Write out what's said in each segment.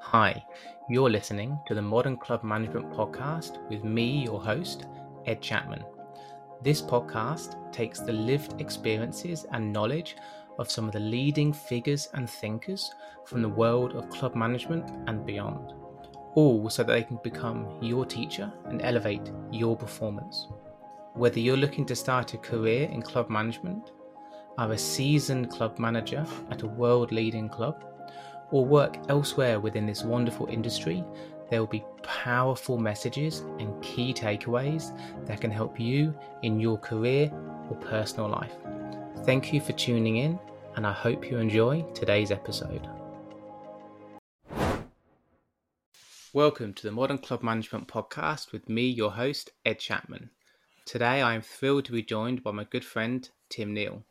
Hi, you're listening to the Modern Club Management Podcast with me, your host, Ed Chapman. This podcast takes the lived experiences and knowledge of some of the leading figures and thinkers from the world of club management and beyond, all so that they can become your teacher and elevate your performance. Whether you're looking to start a career in club management, are a seasoned club manager at a world leading club, or work elsewhere within this wonderful industry, there will be powerful messages and key takeaways that can help you in your career or personal life. Thank you for tuning in, and I hope you enjoy today's episode. Welcome to the Modern Club Management Podcast with me, your host, Ed Chapman. Today I am thrilled to be joined by my good friend Tim Neil.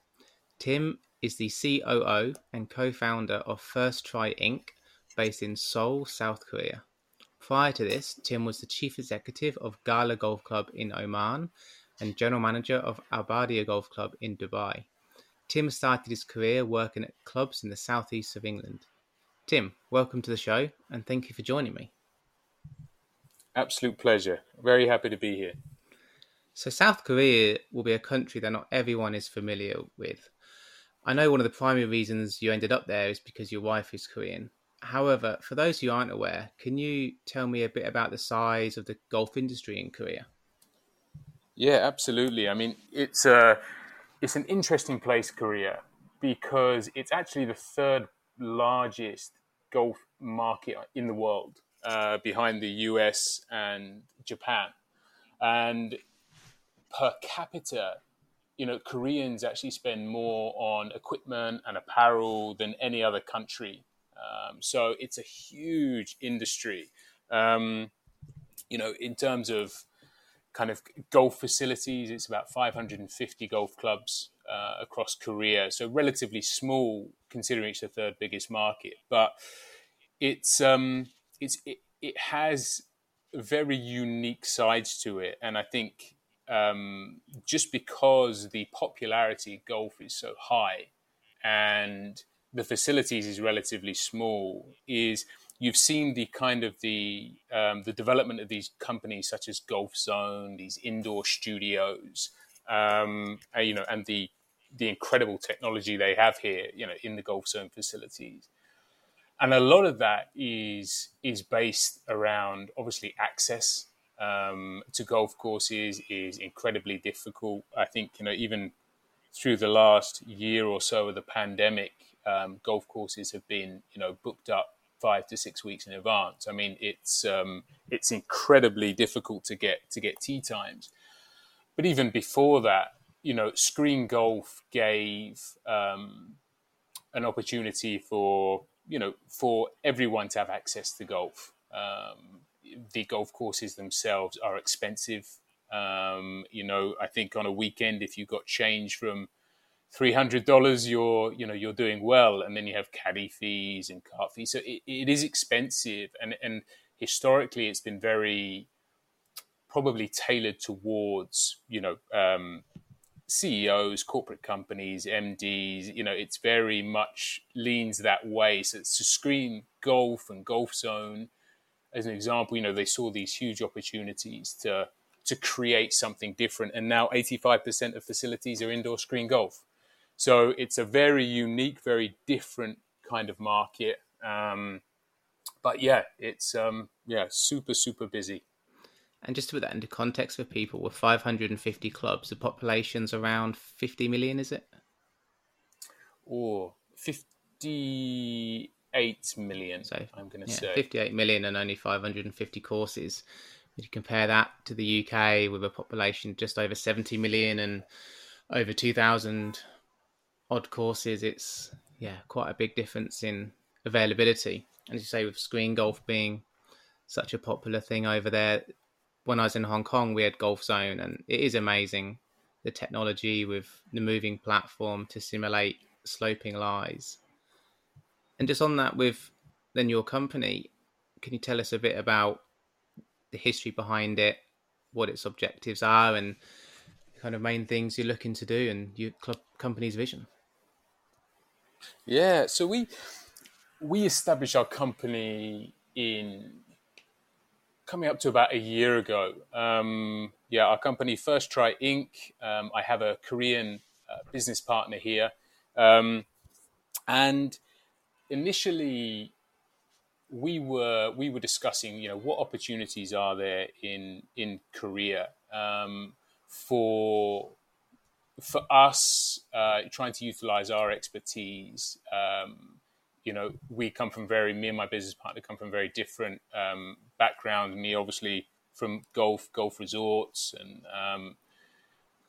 Tim is the COO and co founder of Firstry Inc., based in Seoul, South Korea. Prior to this, Tim was the chief executive of Ghala Golf Club in Oman and general manager of Al Badia Golf Club in Dubai. Tim started his career working at clubs in the southeast of England. Tim, welcome to the show and thank you for joining me. Absolute pleasure. Very happy to be here. So, South Korea will be a country that not everyone is familiar with. I know one of the primary reasons you ended up there is because your wife is Korean. However, for those who aren't aware, can you tell me a bit about the size of the golf industry in Korea? Yeah, absolutely. I mean, it's a it's an interesting place, Korea, because it's actually the third largest golf market in the world, uh, behind the US and Japan. And per capita, you know, Koreans actually spend more on equipment and apparel than any other country. Um, so it's a huge industry. Um, you know, in terms of kind of golf facilities, it's about 550 golf clubs uh, across Korea. So relatively small considering it's the third biggest market, but it's um, it's it, it has very unique sides to it, and I think um, just because the popularity of golf is so high and the facilities is relatively small, is you've seen the kind of the um, the development of these companies such as GolfZon, these indoor studios, um, and, uh, you know, and the the incredible technology they have here, you know, in the GolfZon facilities. And a lot of that is is based around obviously access um, to golf courses is incredibly difficult. I think you know even through the last year or so of the pandemic, um, golf courses have been you know booked up five to six weeks in advance. I mean it's um, it's incredibly difficult to get to get tee times. But even before that, you know, Screen Golf gave um, an opportunity for you know for everyone to have access to golf. Um, the golf courses themselves are expensive. Um, you know, I think on a weekend, if you got change from three hundred dollars, you're you know you're doing well, and then you have caddy fees and cart fees, so it, it is expensive, and and historically, it's been very probably tailored towards you know um, CEOs, corporate companies, MDs. You know, it's very much leans that way. So it's to screen golf and golf zone as an example, you know, they saw these huge opportunities to to create something different. And now 85% of facilities are indoor screen golf. So it's a very unique, very different kind of market. Um, but yeah, it's um, yeah, super, super busy. And just to put that into context for people, with 550 clubs, the population's around 50 million, is it? Or 50, 58 million. So I'm going to yeah, say 58 million and only 550 courses. If you compare that to the UK with a population just over 70 million and over 2,000 odd courses, it's yeah quite a big difference in availability. And as you say, with screen golf being such a popular thing over there, when I was in Hong Kong, we had GolfZon, and it is amazing the technology with the moving platform to simulate sloping lies and just on that, with then your company, can you tell us a bit about the history behind it, what its objectives are, and kind of main things you're looking to do, and your club company's vision? Yeah, so we we established our company in coming up to about a year ago. Um, yeah, our company Firstry Inc. Um, I have a Korean uh, business partner here, um, and initially we were we were discussing, you know, what opportunities are there in in Korea um, for for us uh, trying to utilize our expertise. Um, you know, we come from very me and my business partner come from very different um. Me, obviously, from golf golf resorts, and um,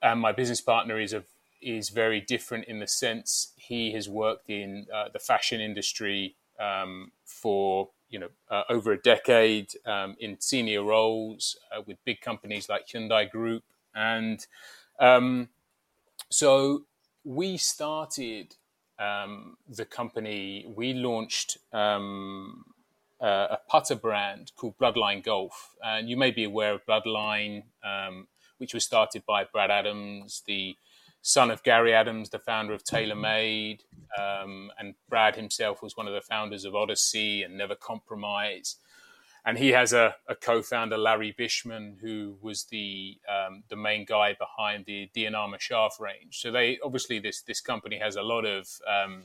and my business partner is a is very different in the sense he has worked in uh, the fashion industry um, for you know uh, over a decade um, in senior roles uh, with big companies like Hyundai Group, and um, so we started um, the company. We launched um, a putter brand called Bloodline Golf, and you may be aware of Bloodline, um, which was started by Brad Adams, the son of Gary Adams, the founder of TaylorMade, um, and Brad himself was one of the founders of Odyssey and Never Compromise. And he has a, a co-founder, Larry Bishman, who was the um, the main guy behind the D&R Shaft range. So they obviously this this company has a lot of um,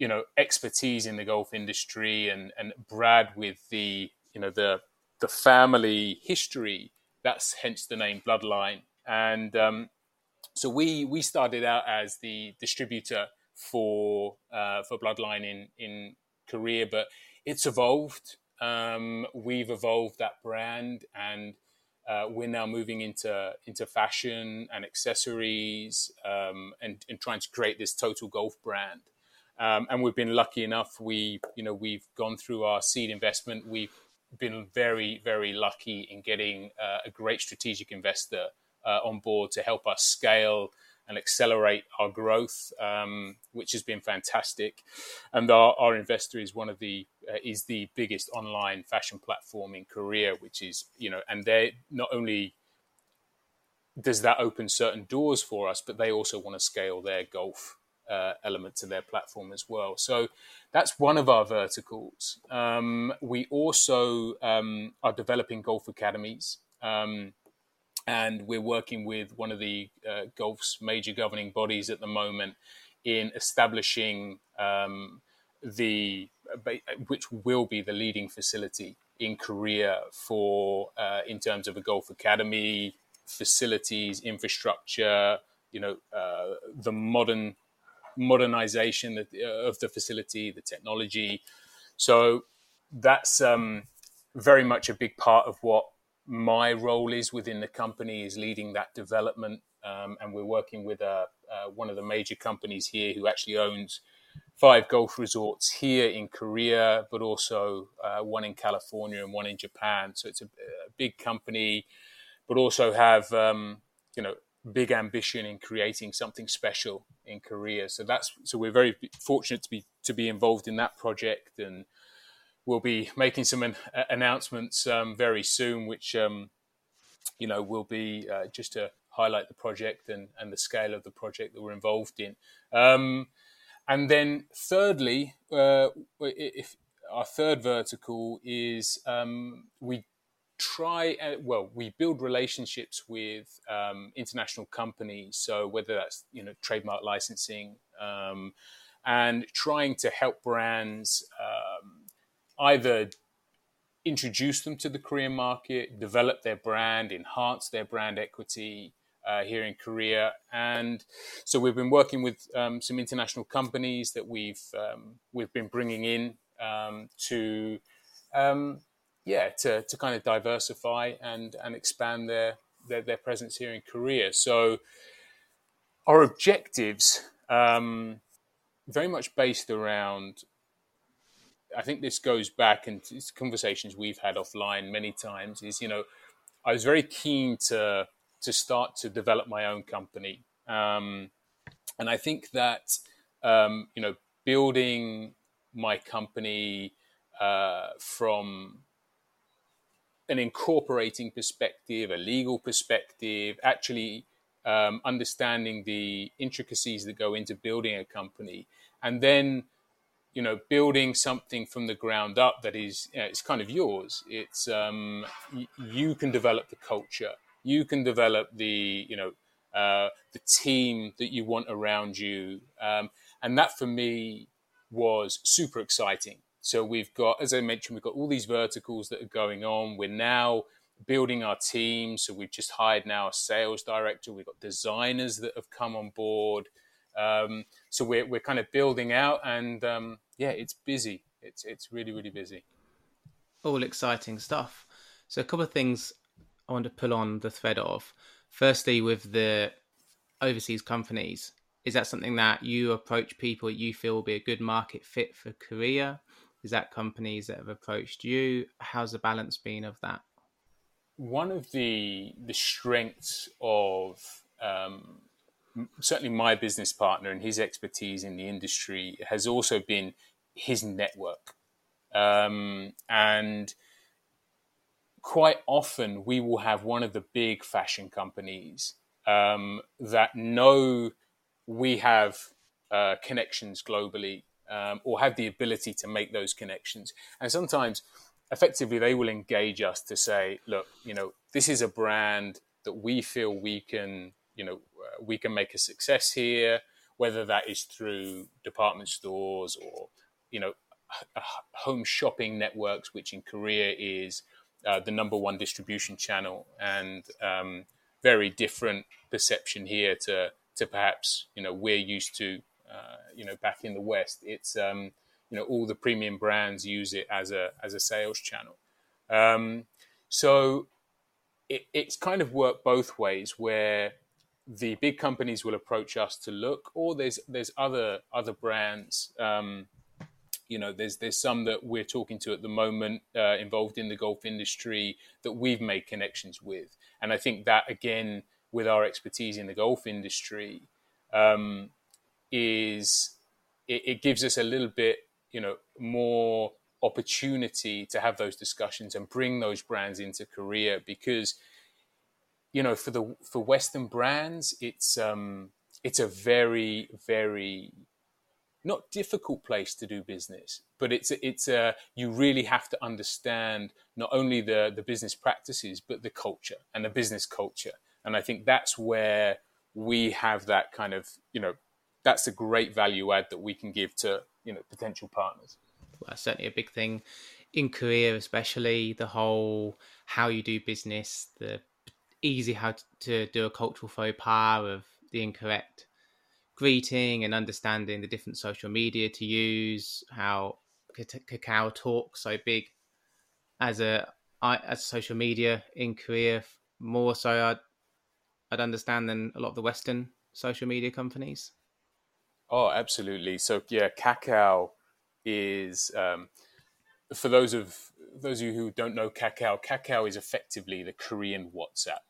you know expertise in the golf industry, and and Brad with the you know the the family history. That's hence the name Bloodline. And um, so we we started out as the distributor for uh, for Bloodline in in Korea, but it's evolved. Um, we've evolved that brand, and uh, we're now moving into into fashion and accessories, um, and, and trying to create this total golf brand. Um, and we've been lucky enough. We you know we've gone through our seed investment. We've been very very lucky in getting uh, a great strategic investor uh, on board to help us scale and accelerate our growth, um, which has been fantastic. And our, our investor is one of the uh, is the biggest online fashion platform in Korea, which is you know, and they not only does that open certain doors for us, but they also want to scale their golf uh, element to their platform as well. So that's one of our verticals. Um, we also um, are developing golf academies. Um, and we're working with one of the uh, golf's major governing bodies at the moment in establishing um, the which will be the leading facility in Korea for uh, in terms of a golf academy facilities infrastructure you know uh, the modern modernization of the facility the technology. So that's um, very much a big part of what my role is within the company is leading that development, um, and we're working with a, uh, one of the major companies here who actually owns five golf resorts here in Korea, but also uh, one in California and one in Japan. So it's a, a big company, but also have um, you know big ambition in creating something special in Korea. So that's so we're very fortunate to be to be involved in that project and we'll be making some an- announcements um, very soon, which um, you know will be uh, just to highlight the project and, and the scale of the project that we're involved in. Um, and then, thirdly, uh, if our third vertical is um, we try uh, well we build relationships with um, international companies so whether that's you know trademark licensing um, and trying to help brands um, either introduce them to the Korean market, develop their brand, enhance their brand equity uh, here in Korea. And so we've been working with um, some international companies that we've um, we've been bringing in um, to um, yeah to, to kind of diversify and and expand their, their, their presence here in Korea. So our objectives um, very much based around I think this goes back and conversations we've had offline many times. Is you know, I was very keen to to start to develop my own company, um, and I think that um, you know, building my company uh, from an incorporating perspective, a legal perspective, actually um, understanding the intricacies that go into building a company, and then you know, building something from the ground up that is, you know, it's kind of yours. It's um, y- you can develop the culture, you can develop the, you know, uh, the team that you want around you, um, and that for me was super exciting. So we've got, as I mentioned, we've got all these verticals that are going on. We're now building our team. So we've just hired now a sales director. We've got designers that have come on board. Um, so we're, we're kind of building out and um, yeah, it's busy. It's, it's really, really busy. All exciting stuff. So a couple of things I want to pull on the thread of. Firstly, with the overseas companies, is that something that you approach people you feel will be a good market fit for Korea? Is that companies that have approached you? How's the balance been of that? One of the the strengths of um, certainly my business partner and his expertise in the industry has also been his network. Um, and quite often we will have one of the big fashion companies um, that know we have uh, connections globally um, or have the ability to make those connections. And sometimes, effectively, they will engage us to say, look, you know, this is a brand that we feel we can, you know, uh, we can make a success here, whether that is through department stores or, you know, home shopping networks, which in Korea is uh, the number one distribution channel, and um, very different perception here to to perhaps you know we're used to uh, you know back in the West. It's um, you know all the premium brands use it as a as a sales channel. Um, so it, it's kind of worked both ways where the big companies will approach us to look, or there's there's other other brands. Um, you know, there's there's some that we're talking to at the moment uh, involved in the golf industry that we've made connections with, and I think that again, with our expertise in the golf industry, um, is it, it gives us a little bit, you know, more opportunity to have those discussions and bring those brands into Korea because you know for the for western brands it's um it's a very very not difficult place to do business but it's it's a you really have to understand not only the the business practices but the culture and the business culture and i think that's where we have that kind of you know that's a great value add that we can give to you know potential partners. Well, that's certainly a big thing in Korea, especially the whole how you do business, the easy how to do a cultural faux pas of the incorrect greeting and understanding the different social media to use, how Kakao Talk so big as a as social media in Korea more so I'd, I'd understand than a lot of the Western social media companies. Oh, absolutely. So yeah, Kakao is um, for those of those of you who don't know Kakao. Kakao is effectively the Korean WhatsApp,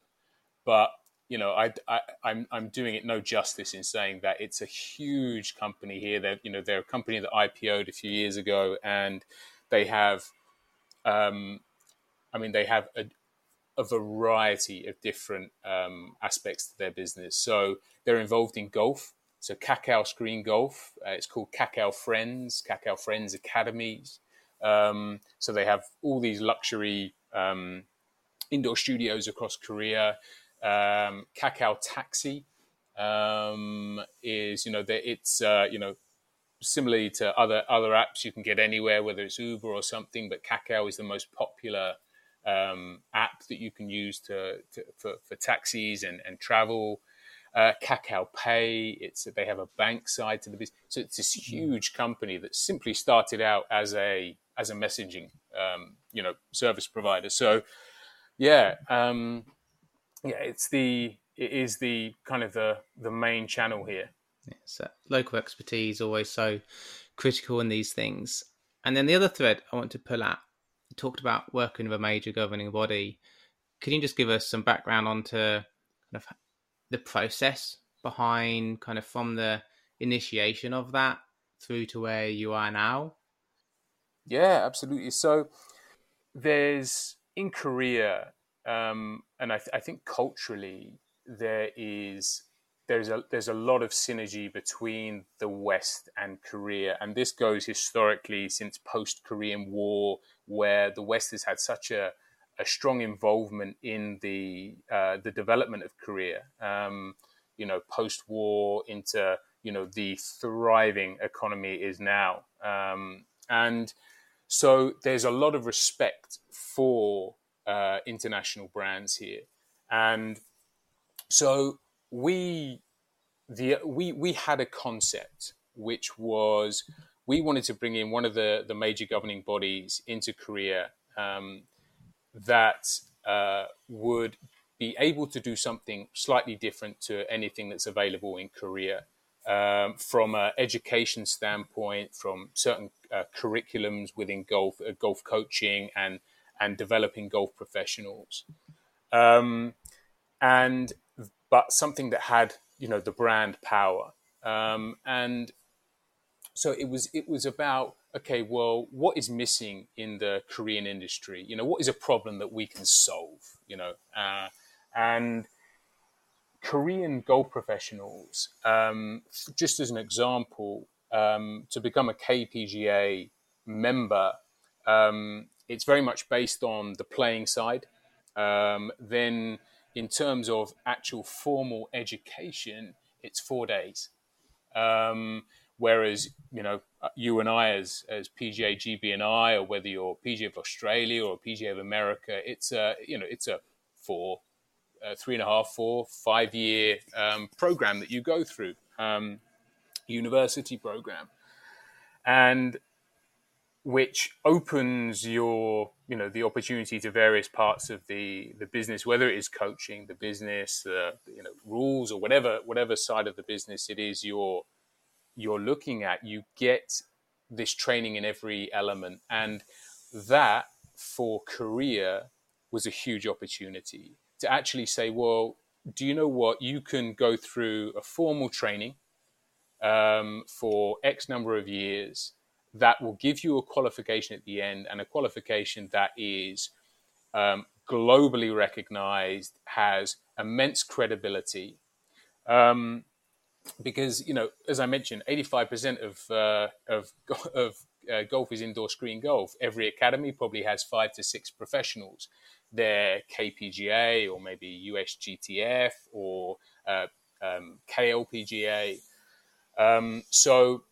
but you know, I, I, I'm I'm doing it no justice in saying that it's a huge company here. They're you know they're a company that IPO'd a few years ago, and they have, um, I mean, they have a, a variety of different um, aspects to their business. So they're involved in golf. So Kakao Screen Golf, uh, it's called Kakao Friends, Kakao Friends Academies. Um, so they have all these luxury um, indoor studios across Korea. Um, Kakao Taxi um, is, you know, it's, uh, you know, similarly to other other apps you can get anywhere, whether it's Uber or something. But Kakao is the most popular um, app that you can use to, to for, for taxis and, and travel uh, Kakao Pay. It's they have a bank side to the business, so it's this mm-hmm. huge company that simply started out as a as a messaging um, you know service provider. So yeah, um, yeah, it's the it is the kind of the the main channel here. Yeah, so local expertise always so critical in these things. And then the other thread I want to pull out, you talked about working with a major governing body. Can you just give us some background onto kind of the process behind kind of from the initiation of that through to where you are now? Yeah, absolutely. So there's in Korea, um, and I, th- I think culturally there is there's a there's a lot of synergy between the West and Korea, and this goes historically since post Korean War, where the West has had such a a strong involvement in the uh, the development of Korea. Um, you know, post war into you know the thriving economy is now, um, and so there's a lot of respect for uh, international brands here, and so we the we we had a concept which was we wanted to bring in one of the the major governing bodies into Korea um, that uh, would be able to do something slightly different to anything that's available in Korea. Um, from an education standpoint, from certain uh, curriculums within golf, uh, golf coaching, and and developing golf professionals, um, and but something that had you know the brand power, um, and so it was it was about okay, well, what is missing in the Korean industry? You know, what is a problem that we can solve? You know, uh, and Korean golf professionals, um, just as an example, um, to become a KPGA member, um, it's very much based on the playing side. Um, then, in terms of actual formal education, it's four days. Um, whereas, you know, you and I, as as PGA GBNI, or whether you're PGA of Australia or PGA of America, it's a you know it's a four a three and a half, four, five year um, program that you go through, um, university program, and which opens your you know the opportunity to various parts of the the business, whether it is coaching, the business, the you know rules or whatever whatever side of the business it is you're you're looking at. You get this training in every element, and that for Korea was a huge opportunity to actually say, well, do you know what? You can go through a formal training um, for X number of years that will give you a qualification at the end and a qualification that is um, globally recognized, has immense credibility. Um, because, you know, as I mentioned, 85% of, uh, of, of uh, golf is indoor screen golf. Every academy probably has five to six professionals their KPGA or maybe USGTF or uh, um, KLPGA. Um, so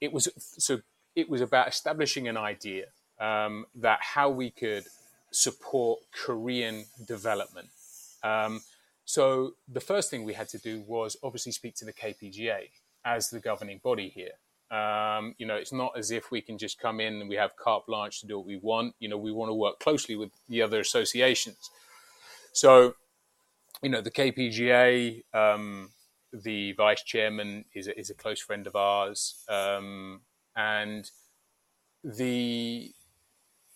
it was so it was about establishing an idea um, that how we could support Korean development. Um, so the first thing we had to do was obviously speak to the KPGA as the governing body here. Um, you know, it's not as if we can just come in and we have carte blanche to do what we want. You know, we want to work closely with the other associations. So, you know, the KPGA, um, the vice chairman is a, is a close friend of ours, um, and the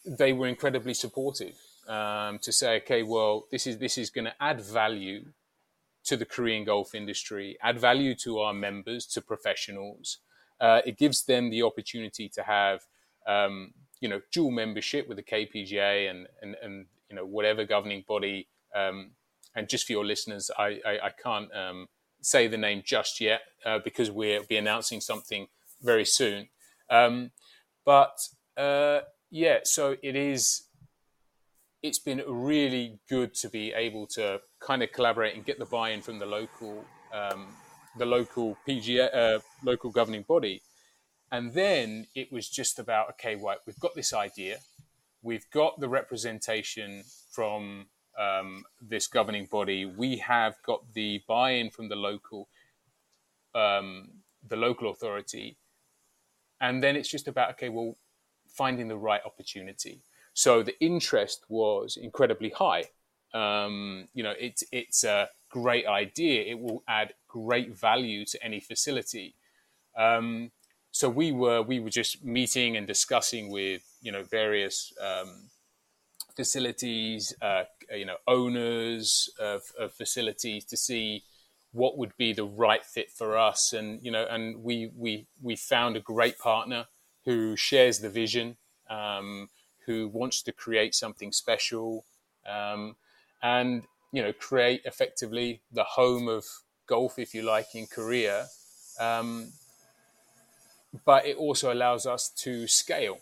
they were incredibly supportive um, to say, okay, well, this is this is going to add value to the Korean golf industry, add value to our members, to professionals uh, it gives them the opportunity to have um, you know dual membership with the KPGA and and, and you know whatever governing body. Um, and just for your listeners, I, I, I can't um, say the name just yet uh, because we'll be announcing something very soon. Um, but uh, yeah, so it is. It's been really good to be able to kind of collaborate and get the buy-in from the local um, the local PGA, uh, local governing body. And then it was just about, okay, right, we've got this idea, we've got the representation from um, this governing body, we have got the buy-in from the local, um, the local authority, and then it's just about, okay, well, finding the right opportunity. So the interest was incredibly high. Um, you know, it's it's a great idea. It will add great value to any facility. Um, so we were we were just meeting and discussing with you know various um, facilities, uh, you know owners of, of, facilities to see what would be the right fit for us, and you know and we we we found a great partner who shares the vision, um, who wants to create something special, um, and you know create effectively the home of golf, if you like, in Korea. Um, but it also allows us to scale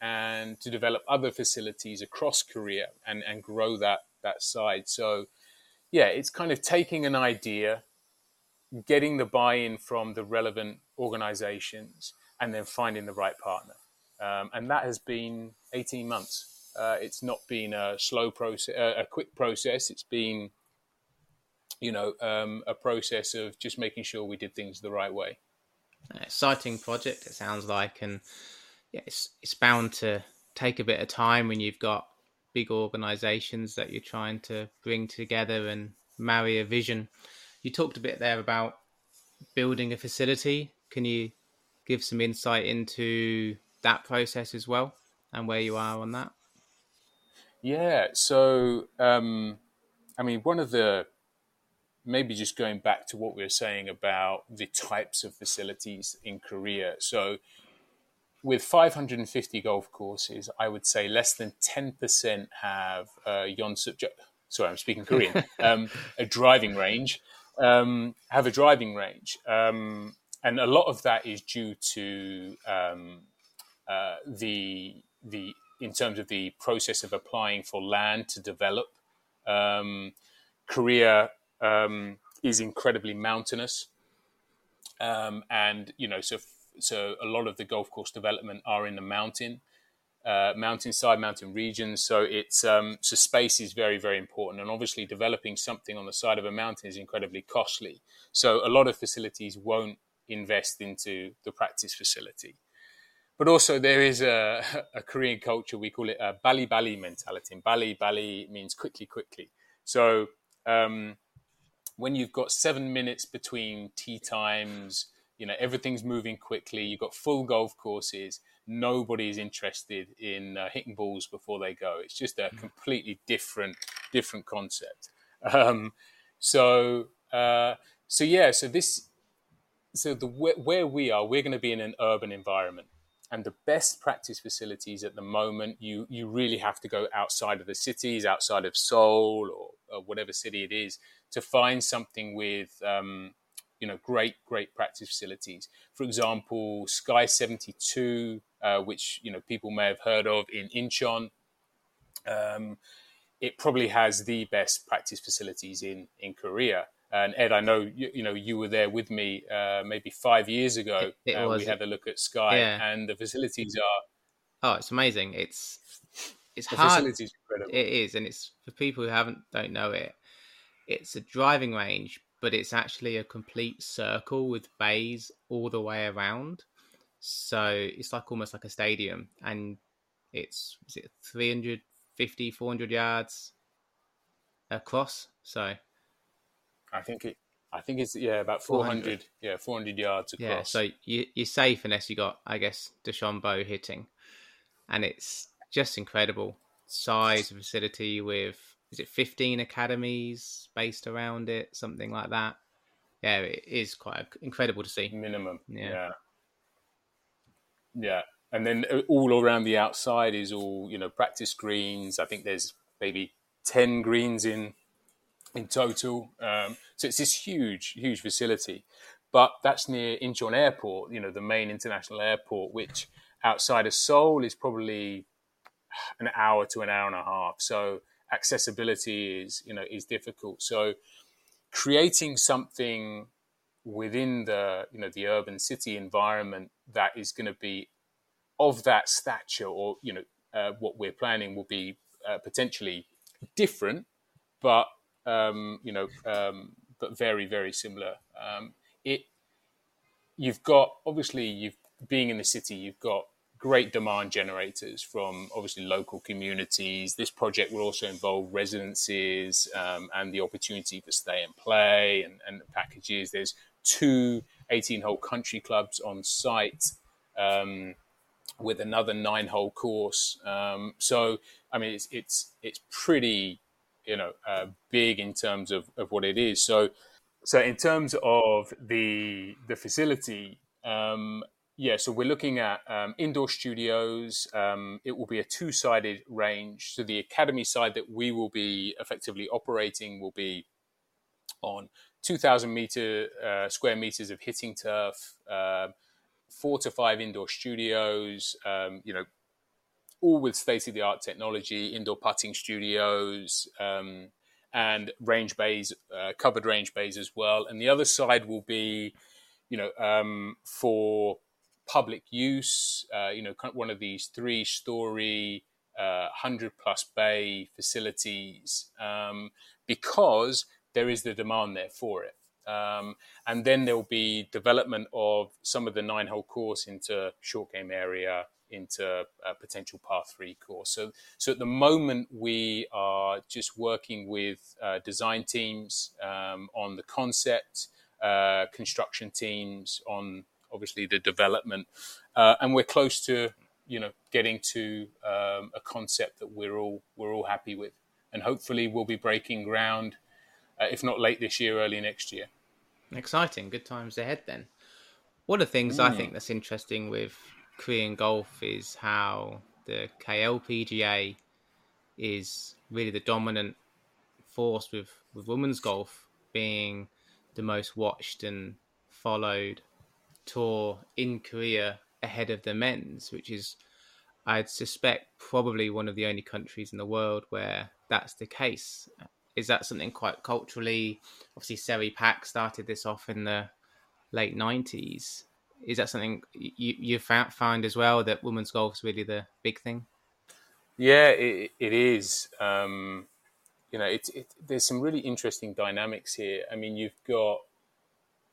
and to develop other facilities across Korea and, and grow that that side. So, yeah, it's kind of taking an idea, getting the buy-in from the relevant organizations, and then finding the right partner. Um, and that has been 18 months. Uh, it's not been a slow process, uh, a quick process. It's been, you know, um, a process of just making sure we did things the right way. exciting project, it sounds like, and yeah, it's it's bound to take a bit of time when you've got big organizations that you're trying to bring together and marry a vision. You talked a bit there about building a facility. Can you give some insight into that process as well and where you are on that? Yeah. So, um, I mean, one of the maybe just going back to what we were saying about the types of facilities in Korea. So, with 550 golf courses, I would say less than 10% have uh, yonsuk. Sorry, I'm speaking Korean. um, a driving range um, have a driving range, um, and a lot of that is due to um, uh, the the in terms of the process of applying for land to develop. Um, Korea um, is incredibly mountainous, and you know so so a lot of the golf course development are in the mountain, uh, mountainside, mountain regions. So it's um, so space is very very important, and obviously developing something on the side of a mountain is incredibly costly. So a lot of facilities won't invest into the practice facility. But also there is a, a Korean culture we call it a bali bali mentality. And bali bali means quickly quickly. So um, when you've got seven minutes between tee times you know everything's moving quickly you've got full golf courses nobody's interested in uh, hitting balls before they go. It's just a mm. completely different different concept. Um, so uh, so yeah so this so the where we are we're going to be in an urban environment. And the best practice facilities at the moment you you really have to go outside of the cities outside of seoul or, or whatever city it is to find something with um, you know great great practice facilities. For example sky 72 uh, which you know people may have heard of in incheon. Um, it probably has the best practice facilities in in korea. And ed i know you, you know you were there with me uh, maybe five years ago it, it we had a look at sky yeah. and the facilities are oh it's amazing. It's it's the hard. facilities incredible. it is and it's for people who haven't don't know it it's a driving range but it's actually a complete circle with bays all the way around. So it's like almost like a stadium, and it's is it 350, 400 yards across. So I think it. I think it's yeah about 400, 400. yeah 400 yards across. Yeah, so you, you're safe unless you got I guess DeChambeau hitting, and it's just incredible size facility with is it 15 academies based around it, something like that. Yeah, it is quite incredible to see. Minimum. Yeah. Yeah. yeah. And then uh, all around the outside is all, you know, practice greens. I think there's maybe 10 greens in in total. Um, so it's this huge, huge facility. But that's near Incheon Airport, you know, the main international airport, which outside of Seoul is probably an hour to an hour and a half. So accessibility is you know is difficult. So creating something within the you know the urban city environment that is going to be of that stature, or you know uh, what we're planning will be uh, potentially different, but um, you know um, but very very similar. Um, it you've got obviously you've being in the city, you've got great demand generators from obviously local communities. This project will also involve residences um, and the opportunity for stay and play and, and packages. There's two 18 hole country clubs on site um, with another nine hole course. Um, so, I mean, it's, it's, it's pretty, you know, uh, big in terms of, of what it is. So, so in terms of the, the facility, um, yeah, so we're looking at um, indoor studios. Um, it will be a two sided range. So the academy side that we will be effectively operating will be on 2,000 meter uh, square meters of hitting turf, uh, four to five indoor studios, um, you know, all with state of the art technology, indoor putting studios, um, and range bays, uh, covered range bays as well. And the other side will be, you know, um, for public use, uh, you know, one of these three story, uh, 100 plus bay facilities, um, because there is the demand there for it. Um, and then there'll be development of some of the nine hole course into short game area, into a potential par three course. So, so at the moment, we are just working with uh, design teams um, on the concept, uh, construction teams on obviously the development, uh, and we're close to you know getting to um, a concept that we're all we're all happy with, and hopefully we'll be breaking ground, uh, if not late this year, early next year. Exciting, good times ahead then. One of the things mm. I think that's interesting with Korean golf is how the KLPGA is really the dominant force with, with women's golf being the most watched and followed tour in Korea ahead of the men's, which is, I'd suspect, probably one of the only countries in the world where that's the case. Is that something quite culturally? Obviously, Seri Pak started this off in the late 90s is that something you you found find as well that women's golf is really the big thing? Yeah, it, it is. Um, you know, it's it, there's some really interesting dynamics here. I mean, you've got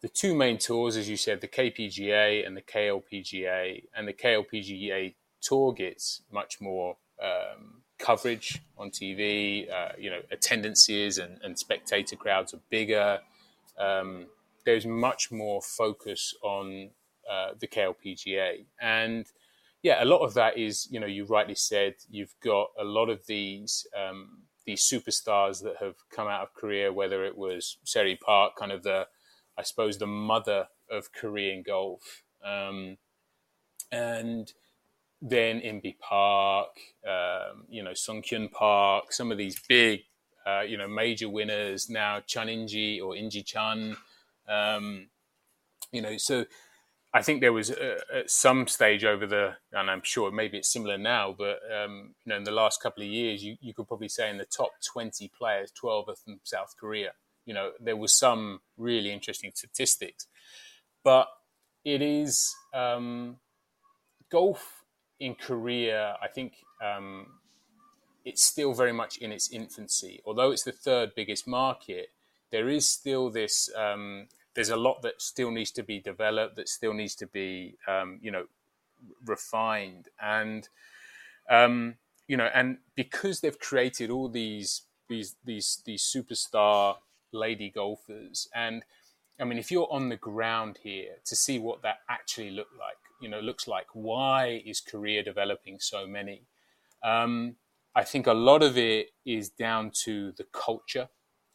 the two main tours, as you said, the KPGA and the KLPGA, and the KLPGA tour gets much more um, coverage on TV. Uh, you know, attendances and, and, spectator crowds are bigger. Um, there's much more focus on uh, the KLPGA. And yeah, a lot of that is, you know, you rightly said, you've got a lot of these um, these superstars that have come out of Korea, whether it was Seri Park, kind of the, I suppose, the mother of Korean golf, um, and then Inbee Park, um, you know, Sung Hyun Park, some of these big, uh, you know, major winners now, Chan Inji or Inji Chan. um, you know, so I think there was uh, at some stage over the, and I'm sure maybe it's similar now, but um, you know, in the last couple of years, you, you could probably say in the top 20 players, 12 of them South Korea. You know, there was some really interesting statistics, but it is um, golf in Korea. I think um, it's still very much in its infancy. Although it's the third biggest market, there is still this um, there's a lot that still needs to be developed, that still needs to be, um, you know, refined, and um, you know, and because they've created all these these these these superstar lady golfers, and I mean, if you're on the ground here to see what that actually look like, you know, looks like, why is Korea developing so many? Um, I think a lot of it is down to the culture.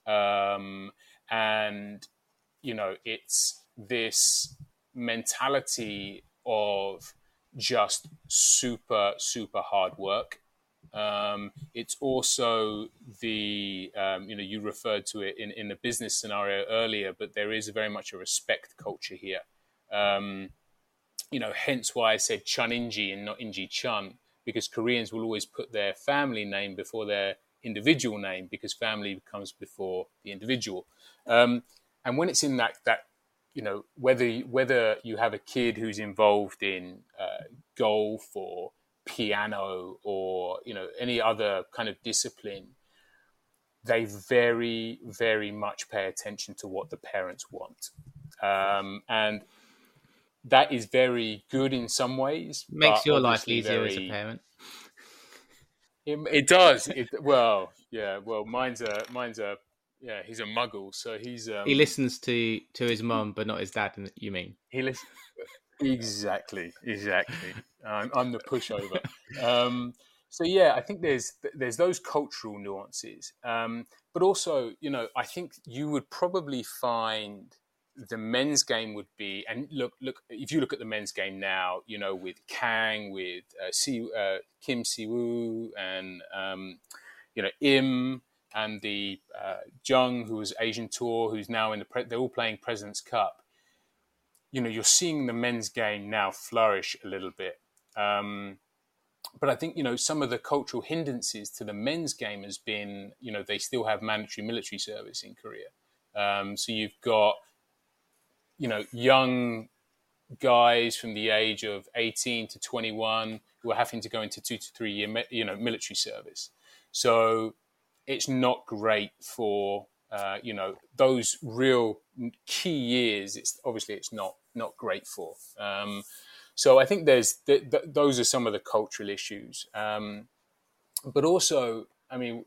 Um, and you know, it's this mentality of just super, super hard work. Um, it's also the, um, you know, you referred to it in, in the business scenario earlier, but there is very much a respect culture here. Um, you know, hence why I said Chun Inji and not Inji Chun, because Koreans will always put their family name before their individual name because family comes before the individual. Um, and when it's in that that you know whether whether you have a kid who's involved in uh, golf or piano or you know any other kind of discipline they very very much pay attention to what the parents want. Um, and that is very good in some ways makes your life easier very, as a parent. It, it does. It, well yeah well mine's a mine's a yeah, he's a muggle, so he's um, he listens to to his mum, but not his dad. And you mean? He listens exactly, exactly. I'm, I'm the pushover. Um, so yeah, I think there's there's those cultural nuances, um, but also you know I think you would probably find the men's game would be and look look if you look at the men's game now, you know with Kang, with uh, si, uh, Kim Si Woo, and um, you know Im and the uh, Jung, who was Asian Tour, who's now in the pre- they're all playing Presidents Cup. You know, you're seeing the men's game now flourish a little bit. Um, but I think you know some of the cultural hindrances to the men's game has been you know they still have mandatory military service in Korea. Um, so you've got you know young guys from the age of 18 to 21 who are having to go into two to three year you know military service. So it's not great for uh, you know those real key years. It's obviously it's not not great for. Um, so I think there's th- th- those are some of the cultural issues, um, but also I mean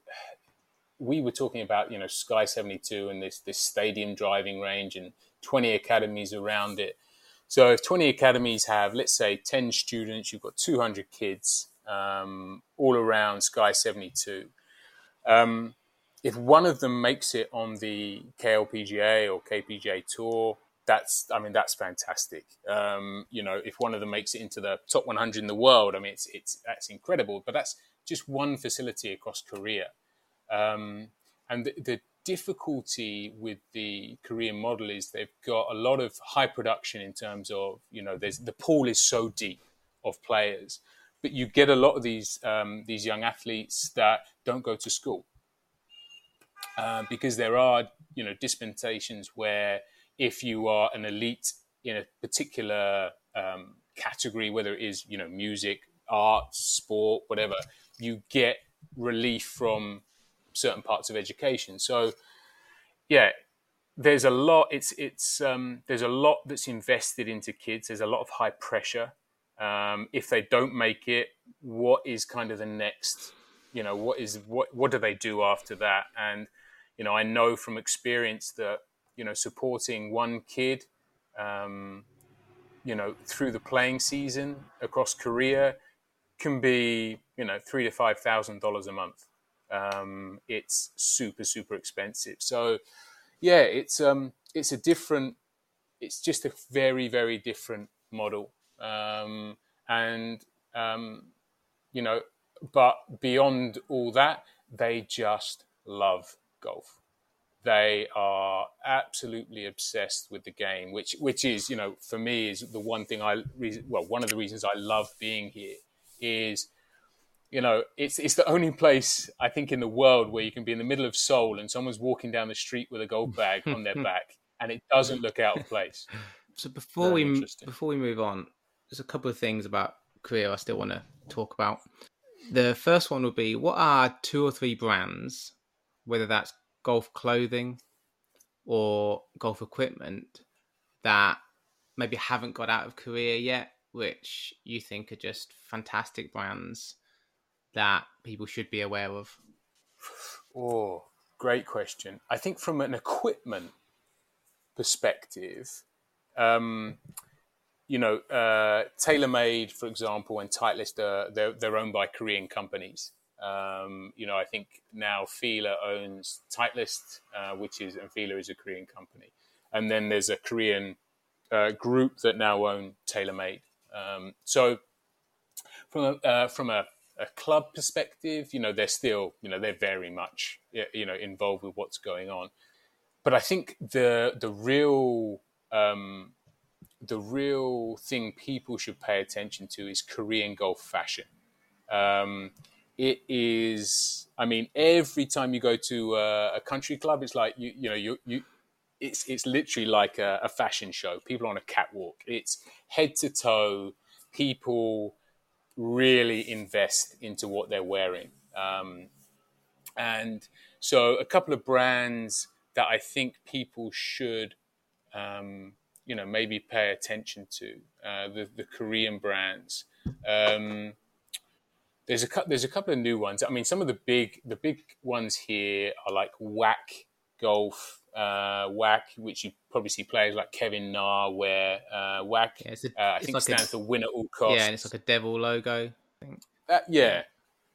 we were talking about you know Sky seventy two and this this stadium driving range and twenty academies around it. So if 20 academies have, let's say, 10 students, you've got 200 kids um, all around Sky 72. Um, if one of them makes it on the KLPGA or KPGA tour, that's I mean that's fantastic. Um, you know, if one of them makes it into the top 100 in the world, I mean it's it's that's incredible. But that's just one facility across Korea, um, and the, the difficulty with the Korean model is they've got a lot of high production in terms of you know there's the pool is so deep of players, but you get a lot of these um, these young athletes that don't go to school uh, because there are you know dispensations where if you are an elite in a particular um, category, whether it is you know music, art, sport, whatever, you get relief from certain parts of education. So, yeah, there's a lot. It's it's um, there's a lot that's invested into kids. There's a lot of high pressure. Um, if they don't make it, what is kind of the next? You know, what is what what do they do after that? And you know, I know from experience that you know supporting one kid, um, you know, through the playing season across Korea can be you know three to five thousand dollars a month. Um, it's super super expensive. So yeah, it's um, it's a different. It's just a very very different model, um, and um, you know, but beyond all that, they just love golf. They are absolutely obsessed with the game, which which is you know for me is the one thing I well one of the reasons I love being here is you know, it's it's the only place I think in the world where you can be in the middle of Seoul and someone's walking down the street with a golf bag on their back, and it doesn't look out of place. So before Very we before we move on, there's a couple of things about Korea I still want to talk about. The first one would be what are two or three brands, whether that's golf clothing or golf equipment, that maybe haven't got out of Korea yet, which you think are just fantastic brands that people should be aware of? Oh, great question. I think from an equipment perspective, um, you know, uh, TaylorMade, for example, and Titleist, are, they're, they're owned by Korean companies. Um, you know, I think now Fila owns Titleist, uh, which is, and Fila is a Korean company. And then there's a Korean uh, group that now own TaylorMade. Um, so from a, uh, from a a club perspective, you know, they're still, you know, they're very much, you know, involved with what's going on. But I think the the real um, the real thing people should pay attention to is Korean golf fashion. Um, it is, I mean, every time you go to a, a country club, it's like you, you know, you, you, it's it's literally like a, a fashion show. People on a catwalk. It's head to toe. People really invest into what they're wearing. Um, and so, a couple of brands that I think people should, um, you know, maybe pay attention to uh, the, the Korean brands. Um, there's a there's a couple of new ones. I mean, some of the big the big ones here are like WAAC Golf, uh, WAAC, which you probably see players like Kevin Na wear. Uh, WAAC, yeah, a, uh, I think like stands a, for win at all costs. Yeah, and it's like a devil logo. Uh, yeah,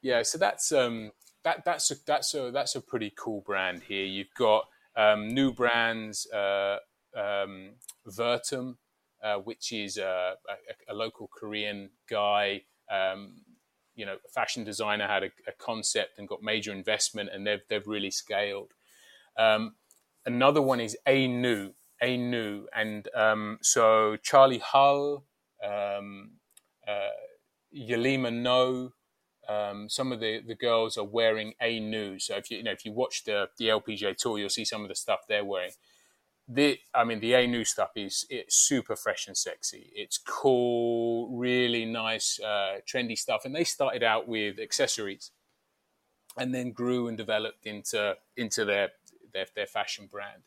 yeah. So that's um, that that's a, that's a that's a pretty cool brand here. You've got um, new brands, uh, um, Verutum, uh, which is a, a, a, local Korean guy. Um, you know, a fashion designer had a, a, concept and got major investment, and they've they've really scaled. Um, another one is Anew, A New, and um, so Charley Hull, um, uh, No, um, some of the, the girls are wearing Anew. So if you, you know if you watch the the LPGA tour, you'll see some of the stuff they're wearing the I mean the Anew stuff is it's super fresh and sexy. It's cool, really nice, uh, trendy stuff. And they started out with accessories, and then grew and developed into into their their, their fashion brand.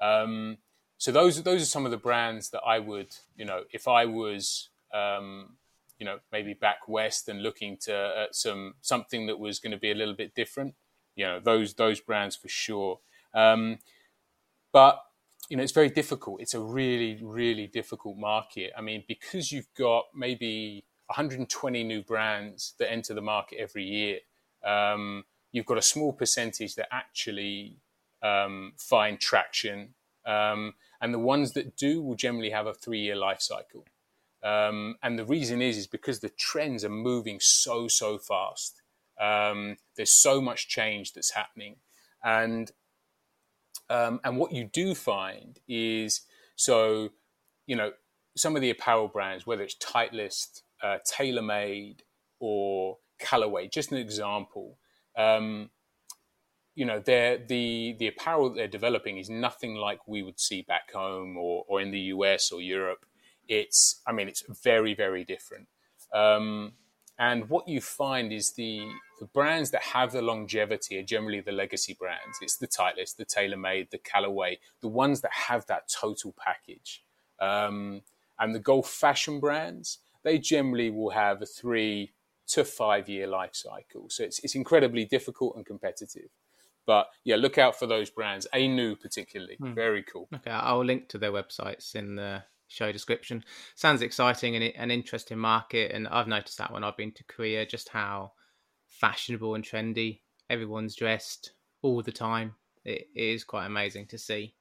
Um, so those those are some of the brands that I would you know if I was um, you know maybe back west and looking to uh, some something that was going to be a little bit different. You know those those brands for sure. Um, but you know, it's very difficult. It's a really, really difficult market. I mean, because you've got maybe 120 new brands that enter the market every year, um, you've got a small percentage that actually um, find traction. Um, and the ones that do will generally have a three year life cycle. Um, and the reason is, is because the trends are moving so, so fast. Um, there's so much change that's happening. And um, and what you do find is so, you know, some of the apparel brands, whether it's Titleist, uh, TaylorMade, or Callaway, just an example. Um, you know, the the apparel that they're developing is nothing like we would see back home or, or in the US or Europe. It's, I mean, it's very very different. Um, and what you find is the, the brands that have the longevity are generally the legacy brands. It's the Titleist, the TaylorMade, the Callaway, the ones that have that total package. Um, and the golf fashion brands, they generally will have a three to five year life cycle. So it's, it's incredibly difficult and competitive. But yeah, look out for those brands. Anew particularly, hmm. very cool. Okay, I'll link to their websites in the show description. Sounds exciting and an interesting market, and I've noticed that when I've been to Korea, just how fashionable and trendy everyone's dressed all the time. It is quite amazing to see.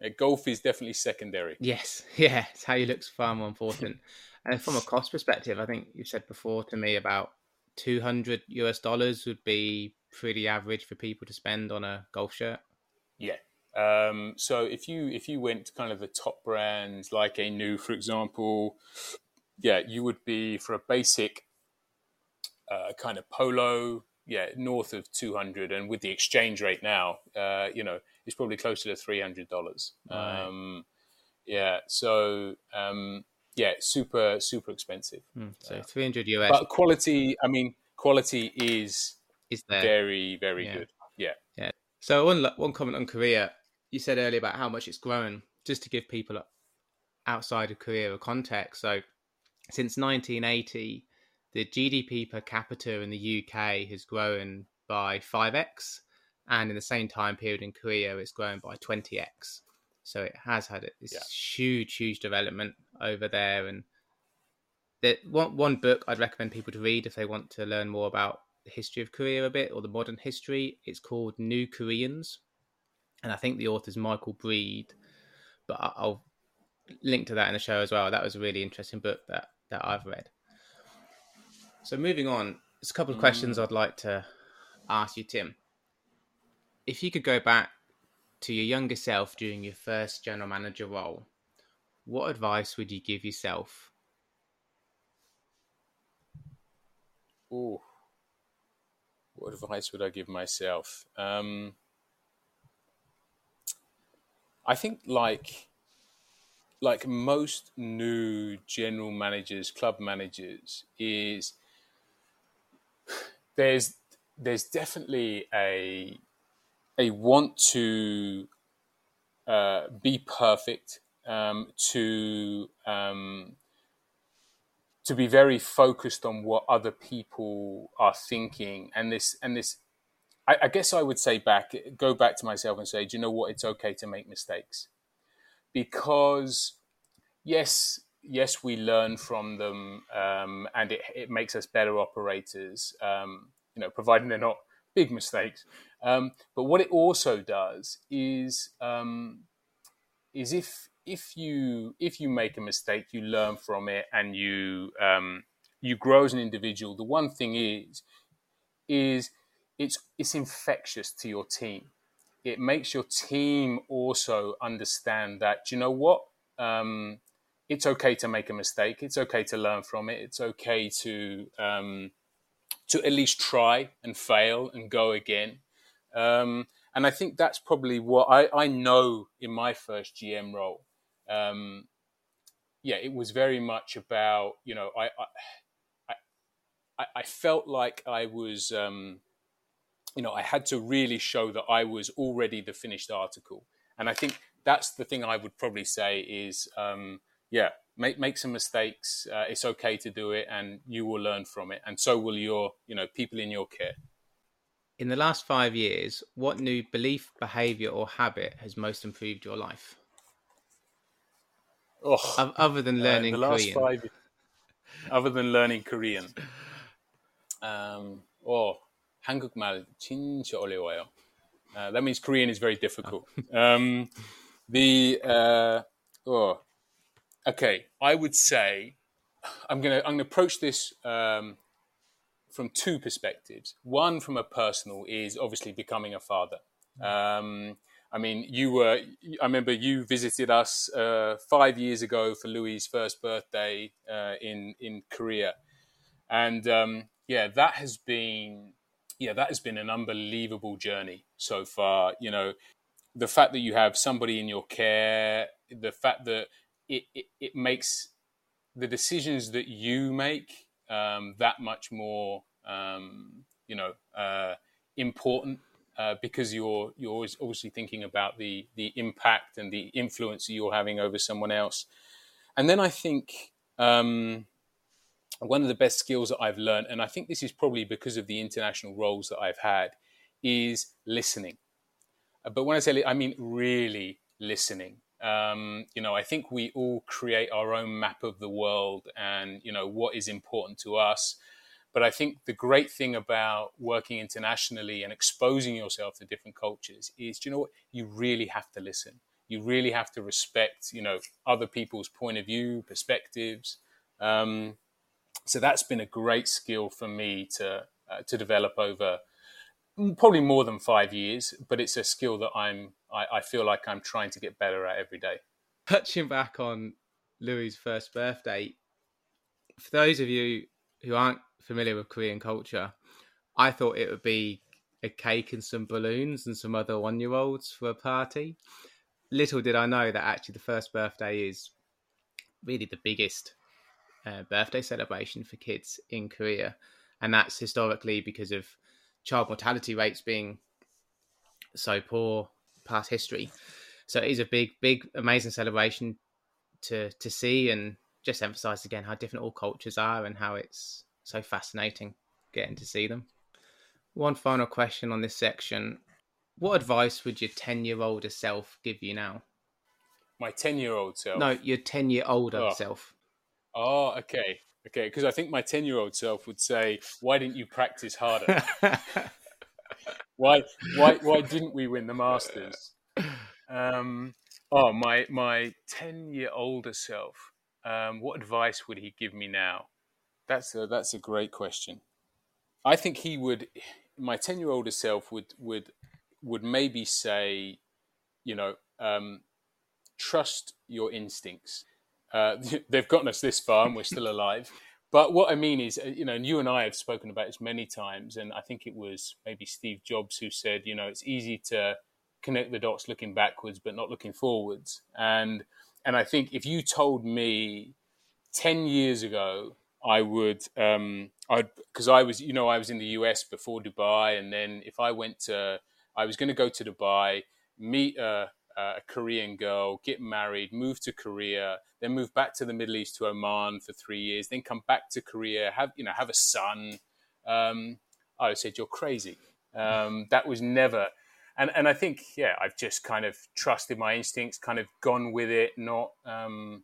Yeah, golf is definitely secondary. Yes, yeah, it's how you look's far more important. and from a cost perspective, I think you said before to me about 200 US dollars would be pretty average for people to spend on a golf shirt. Yeah, um, so if you if you went to kind of the top brands like Anew, for example, yeah, you would be for a basic uh, kind of polo, yeah, north of two hundred, and with the exchange rate now, uh, you know, it's probably closer to three hundred dollars. Right. Um, yeah, so um, yeah, super super expensive. Mm, so uh, three hundred US, but quality. I mean, quality is is there. very very yeah. good. Yeah, yeah. So one one comment on Korea you said earlier about how much it's grown, just to give people outside of Korea a context. So, since 1980, the GDP per capita in the UK has grown by 5x, and in the same time period in Korea, it's grown by 20x. So it has had this yeah. huge, huge development over there. And that one one book I'd recommend people to read if they want to learn more about the history of Korea a bit or the modern history. It's called New Koreans and I think the author's Michael Breen. But I'll link to that in the show as well. That was a really interesting book that that I've read. So moving on, there's a couple of questions mm. I'd like to ask you, Tim. If you could go back to your younger self during your first general manager role, what advice would you give yourself? Oh, what advice would I give myself? Um, I think like like most new general managers, club managers, is there's there's definitely a a want to uh, be perfect, um, to um, to be very focused on what other people are thinking, and this and this I, I guess I would say back, go back to myself and say, do you know what? It's okay to make mistakes because yes, yes, we learn from them, um, and it, it makes us better operators. Um, you know, providing they're not big mistakes. Um, but what it also does is um, is if if you if you make a mistake, you learn from it and you um, you grow as an individual. The one thing is, is it's it's infectious to your team. It makes your team also understand that you know what. Um, it's okay to make a mistake. It's okay to learn from it. It's okay to um, to at least try and fail and go again. Um, and I think that's probably what I, I know in my first GM role. Um, yeah, it was very much about you know I I, I, felt like I was um, you know I had to really show that I was already the finished article, and I think that's the thing I would probably say is um, yeah make make some mistakes. Uh, it's okay to do it, and you will learn from it, and so will your you know people in your care. In the last five years, what new belief, behavior, or habit has most improved your life? Oh, other than uh, learning uh, the Korean. Five, other than learning Korean. Um, oh, 한국말 진짜 어려워요. Uh, that means Korean is very difficult. Um, the uh, oh, okay, I would say I'm gonna I'm gonna approach this um, from two perspectives. One, from a personal, is obviously becoming a father. Um, I mean, you were. I remember you visited us uh, five years ago for Louis' first birthday uh, in in Korea, and um, yeah, that has been yeah that has been an unbelievable journey so far. You know, the fact that you have somebody in your care, the fact that it, it, it makes the decisions that you make um, that much more, um, you know, uh, important uh, because you're you're always obviously thinking about the the impact and the influence that you're having over someone else. And then I think um, one of the best skills that I've learned, and I think this is probably because of the international roles that I've had, is listening. Uh, but when I say I mean really listening. Um, you know, I think we all create our own map of the world and, you know, what is important to us. But I think the great thing about working internationally and exposing yourself to different cultures is, do you know what? You really have to listen. You really have to respect, you know, other people's point of view, perspectives. Um, so that's been a great skill for me to uh, to develop over probably more than five years, but it's a skill that I'm I, I feel like I'm trying to get better at every day. Touching back on Louis's first birthday, for those of you who aren't familiar with Korean culture, I thought it would be a cake and some balloons and some other one year olds for a party. Little did I know that actually the first birthday is really the biggest uh, birthday celebration for kids in Korea. And that's historically because of child mortality rates being so poor past history. So it is a big, big, amazing celebration to to see and just emphasize again how different all cultures are and how it's so fascinating getting to see them. One final question on this section. What advice would your 10 year older self give you now? My 10 year old self? No, your 10 year older oh. self. Oh, okay. Okay, because I think my 10 year old self would say, Why didn't you practice harder? why, why, why didn't we win the Masters? Um, oh, my, my 10 year older self, um, what advice would he give me now? That's a, that's a great question. I think he would, my 10 year older self would, would, would maybe say, you know, um, trust your instincts uh, they've gotten us this far and we're still alive. But what I mean is, uh, you know, and you and I have spoken about this many times, and I think it was maybe Steve Jobs who said, you know, it's easy to connect the dots looking backwards but not looking forwards. And and I think if you told me ten years ago, I would, um, I'd because I was, you know, I was in the US before Dubai, and then if I went to, I was going to go to Dubai, meet a uh, a Korean girl, get married, move to Korea, then move back to the Middle East to Oman for three years, then come back to Korea, have you know have a son. Um, I said you're crazy. Um, that was never, and and I think yeah, I've just kind of trusted my instincts, kind of gone with it, not um,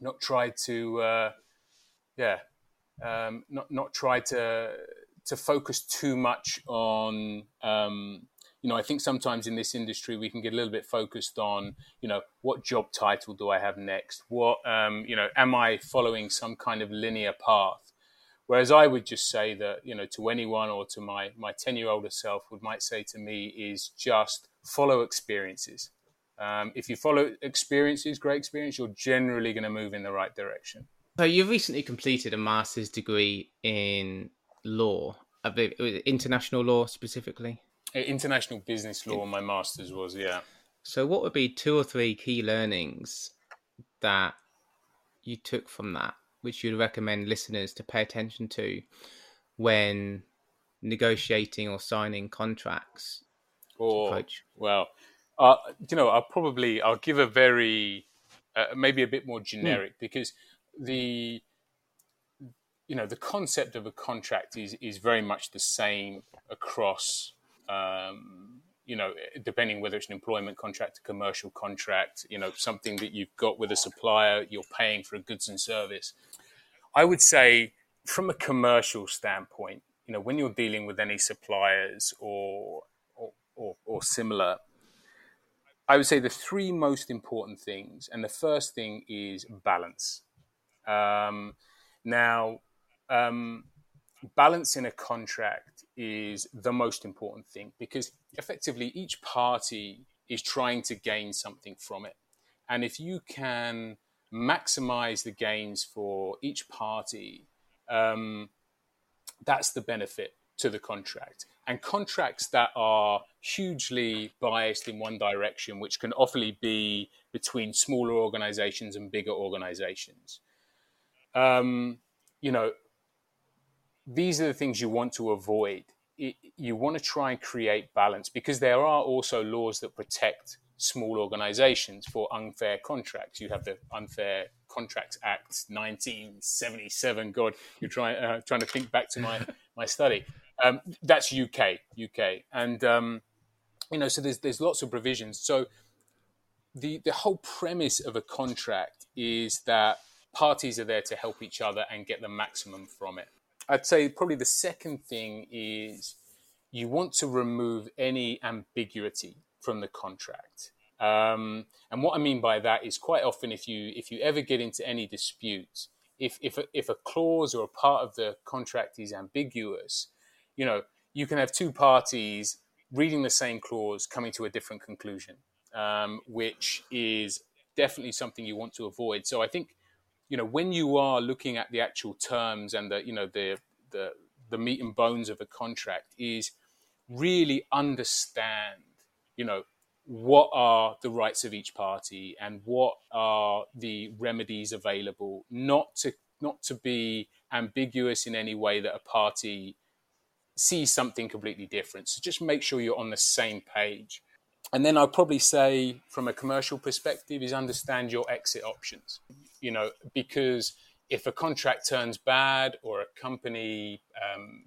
not tried to uh, yeah, um, not not tried to to focus too much on um, you know, I think sometimes in this industry we can get a little bit focused on, you know, what job title do I have next? What, um, you know, am I following some kind of linear path? Whereas I would just say that, you know, to anyone or to my my 10 year older self would might say to me is just follow experiences. Um, if you follow experiences, great experience, you're generally going to move in the right direction. So you've recently completed a master's degree in law, international law specifically. International business law. My master's was yeah. So what would be two or three key learnings that you took from that, which you'd recommend listeners to pay attention to when negotiating or signing contracts? Or well, uh, you know, I'll probably I'll give a very uh, maybe a bit more generic mm. because the you know the concept of a contract is is very much the same across um, you know depending whether it's an employment contract a commercial contract you know something that you've got with a supplier you're paying for a goods and service i would say from a commercial standpoint you know when you're dealing with any suppliers or or, or, or similar I would say the three most important things, and the first thing is balance. Um, now, um, balance in a contract is the most important thing because effectively each party is trying to gain something from it. And if you can maximize the gains for each party, um, that's the benefit to the contract. And contracts that are hugely biased in one direction, which can often be between smaller organizations and bigger organizations, um, you know, these are the things you want to avoid. It, you want to try and create balance because there are also laws that protect small organizations for unfair contracts. You have the Unfair Contracts Act 1977. God, you're trying uh, trying to think back to my my study. Um, that's UK, UK, and um, you know, so there's there's lots of provisions. So the the whole premise of a contract is that parties are there to help each other and get the maximum from it. I'd say probably the second thing is you want to remove any ambiguity from the contract. Um, and what I mean by that is quite often if you if you ever get into any dispute, if if a, if a clause or a part of the contract is ambiguous, you know you can have two parties reading the same clause coming to a different conclusion, um, which is definitely something you want to avoid. So I think you know when you are looking at the actual terms and the you know the the the meat and bones of a contract is really understand you know what are the rights of each party and what are the remedies available not to not to be ambiguous in any way that a party sees something completely different. So just make sure you're on the same page and then I'd probably say, from a commercial perspective, is understand your exit options. You know, because if a contract turns bad or a company um,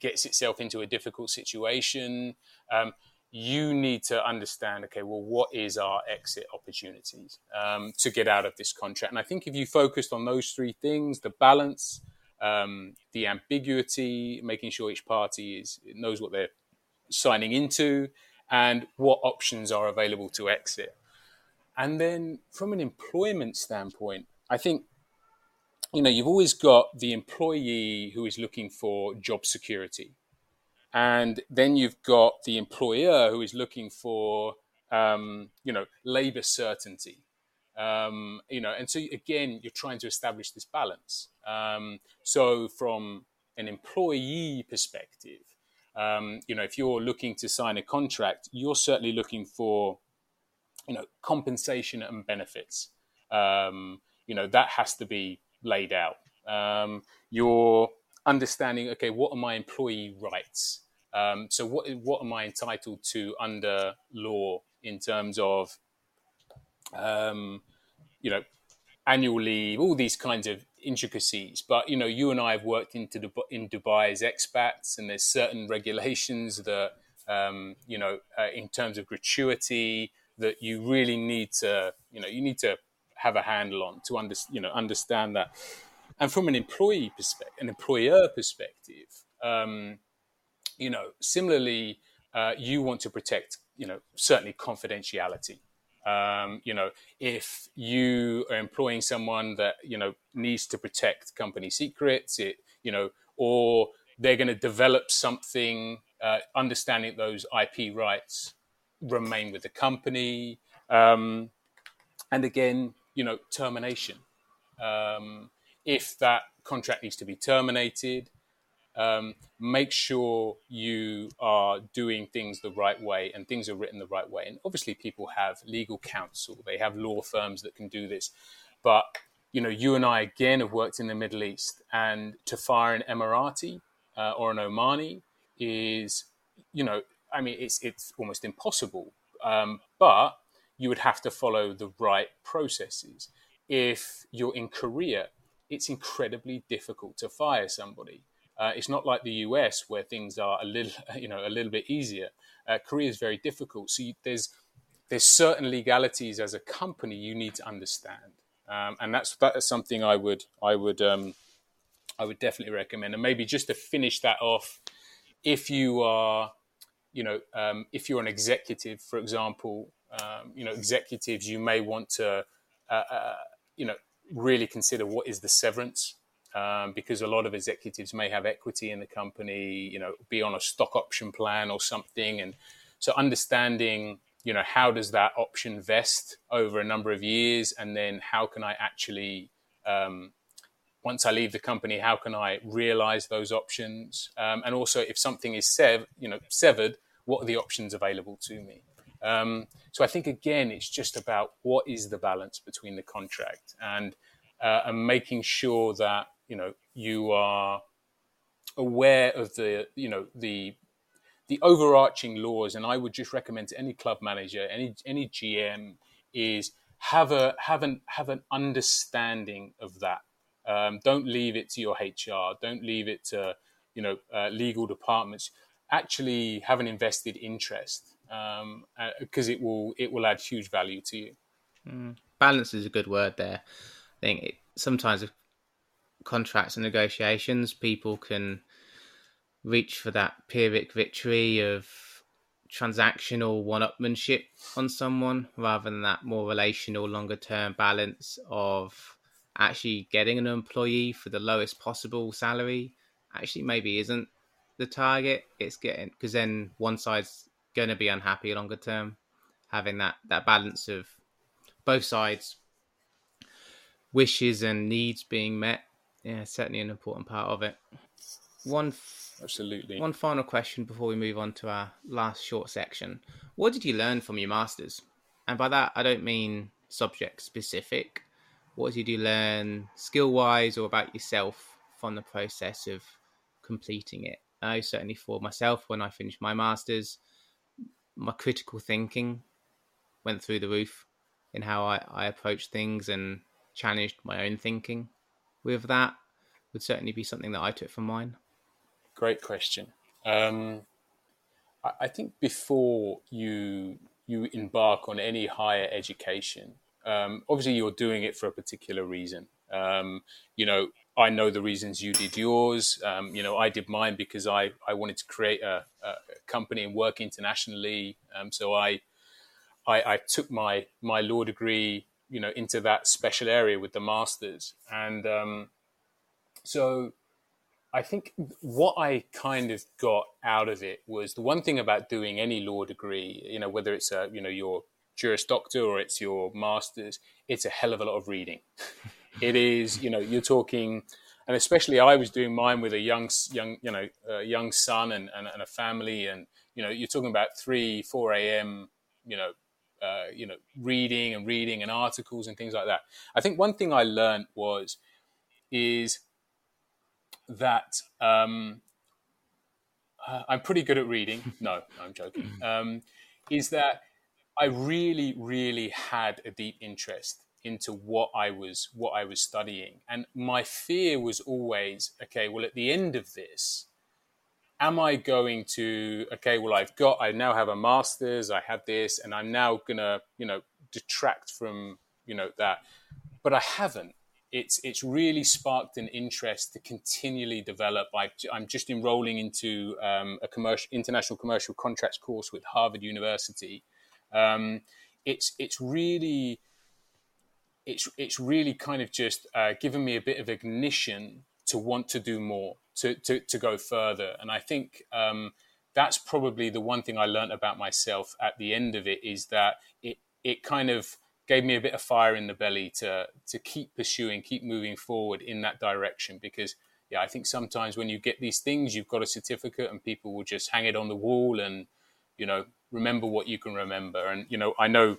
gets itself into a difficult situation, um, you need to understand okay, well, what is our exit opportunities um, to get out of this contract? And I think if you focused on those three things the balance, um, the ambiguity, making sure each party is knows what they're signing into, and what options are available to exit. And then from an employment standpoint, I think you know you've always got the employee who is looking for job security. And then you've got the employer who is looking for um, you know labor certainty. Um, you know and so again you're trying to establish this balance. Um, so from an employee perspective um, you know, if you're looking to sign a contract, you're certainly looking for, you know, compensation and benefits. Um, you know, that has to be laid out. Um, you're understanding, okay, what are my employee rights? Um, so what what am I entitled to under law in terms of, um, you know, annual leave, all these kinds of intricacies. But you know, you and I have worked into Dubai, in Dubai as expats, and there's certain regulations that um, you know, uh, in terms of gratuity, that you really need to, you know, you need to have a handle on to under, you know, understand that. And from an employee perspective, an employer perspective, um, you know, similarly, uh, you want to protect, you know, certainly confidentiality. Um, you know, if you are employing someone that you know needs to protect company secrets, it you know, or they're going to develop something, uh, understanding those IP rights remain with the company. Um, and again, you know, termination. Um, if that contract needs to be terminated, um, make sure you are doing things the right way and things are written the right way. And obviously, people have legal counsel, they have law firms that can do this. But, you know, you and I again have worked in the Middle East, and to fire an Emirati uh, or an Omani is, you know, I mean, it's, it's almost impossible. Um, but you would have to follow the right processes. If you're in Korea, it's incredibly difficult to fire somebody. Uh, it's not like the US where things are a little, you know, a little bit easier. Uh, Korea is very difficult. So you, there's there's certain legalities as a company you need to understand, um, and that's that is something I would I would um, I would definitely recommend. And maybe just to finish that off, if you are, you know, um, if you're an executive, for example, um, you know, executives, you may want to, uh, uh, you know, really consider what is the severance. Um, because a lot of executives may have equity in the company, you know, be on a stock option plan or something, and so understanding, you know, how does that option vest over a number of years, and then how can I actually, um, once I leave the company, how can I realize those options, um, and also if something is sev- you know, severed, what are the options available to me? Um, so I think again, it's just about what is the balance between the contract and uh, and making sure that you know you are aware of the you know the the overarching laws. And I would just recommend to any club manager, any any GM, is have a have an have an understanding of that. Um, don't leave it to your HR. Don't leave it to you know uh, legal departments. Actually, have an invested interest because um, uh, it will it will add huge value to you. Mm. Balance is a good word there. I think it, sometimes contracts and negotiations, people can reach for that pyrrhic victory of transactional one-upmanship on someone rather than that more relational longer term balance of actually getting an employee for the lowest possible salary actually maybe isn't the target it's getting because then one side's going to be unhappy longer term. Having that that balance of both sides wishes and needs being met, yeah, certainly an important part of it. One absolutely. One final question before we move on to our last short section. What did you learn from your masters? And by that, I don't mean subject specific. What did you learn skill wise or about yourself from the process of completing it? I certainly for myself when I finished my masters, my critical thinking went through the roof in how I, I approach things and challenged my own thinking with that would certainly be something that I took from mine. Great question. Um, I, I, think before you you embark on any higher education, um, obviously you're doing it for a particular reason. Um, you know, I know the reasons you did yours. Um, you know, I did mine because I, I wanted to create a, a company and work internationally. Um, so I, I, I took my my law degree, you know, into that special area with the masters, and um, so I think what I kind of got out of it was the one thing about doing any law degree, you know, whether it's a you know your Juris Doctor or it's your masters, it's a hell of a lot of reading. It is, you know, you're talking, and especially I was doing mine with a young, young, you know, a young son and, and, and a family, and you know, you're talking about three, four a.m. You know, uh, you know, reading and reading and articles and things like that. I think one thing I learned was is that um, uh, I'm pretty good at reading. No, I'm joking. Um, is that I really, really had a deep interest into what I was what I was studying. And my fear was always, okay, well at the end of this, am I going to okay, well I've got I now have a master's, I have this, and I'm now gonna, you know, detract from, you know, that. But I haven't. It's it's really sparked an interest to continually develop. I, am just enrolling into um, a commercial international commercial contracts course with Harvard University. Um, it's it's really it's it's really kind of just uh, given me a bit of ignition to want to do more, to to, to go further. And I think um, that's probably the one thing I learned about myself at the end of it is that it it kind of gave me a bit of fire in the belly to to keep pursuing, keep moving forward in that direction because yeah, I think sometimes when you get these things, you've got a certificate and people will just hang it on the wall and, you know, remember what you can remember. And, you know, I know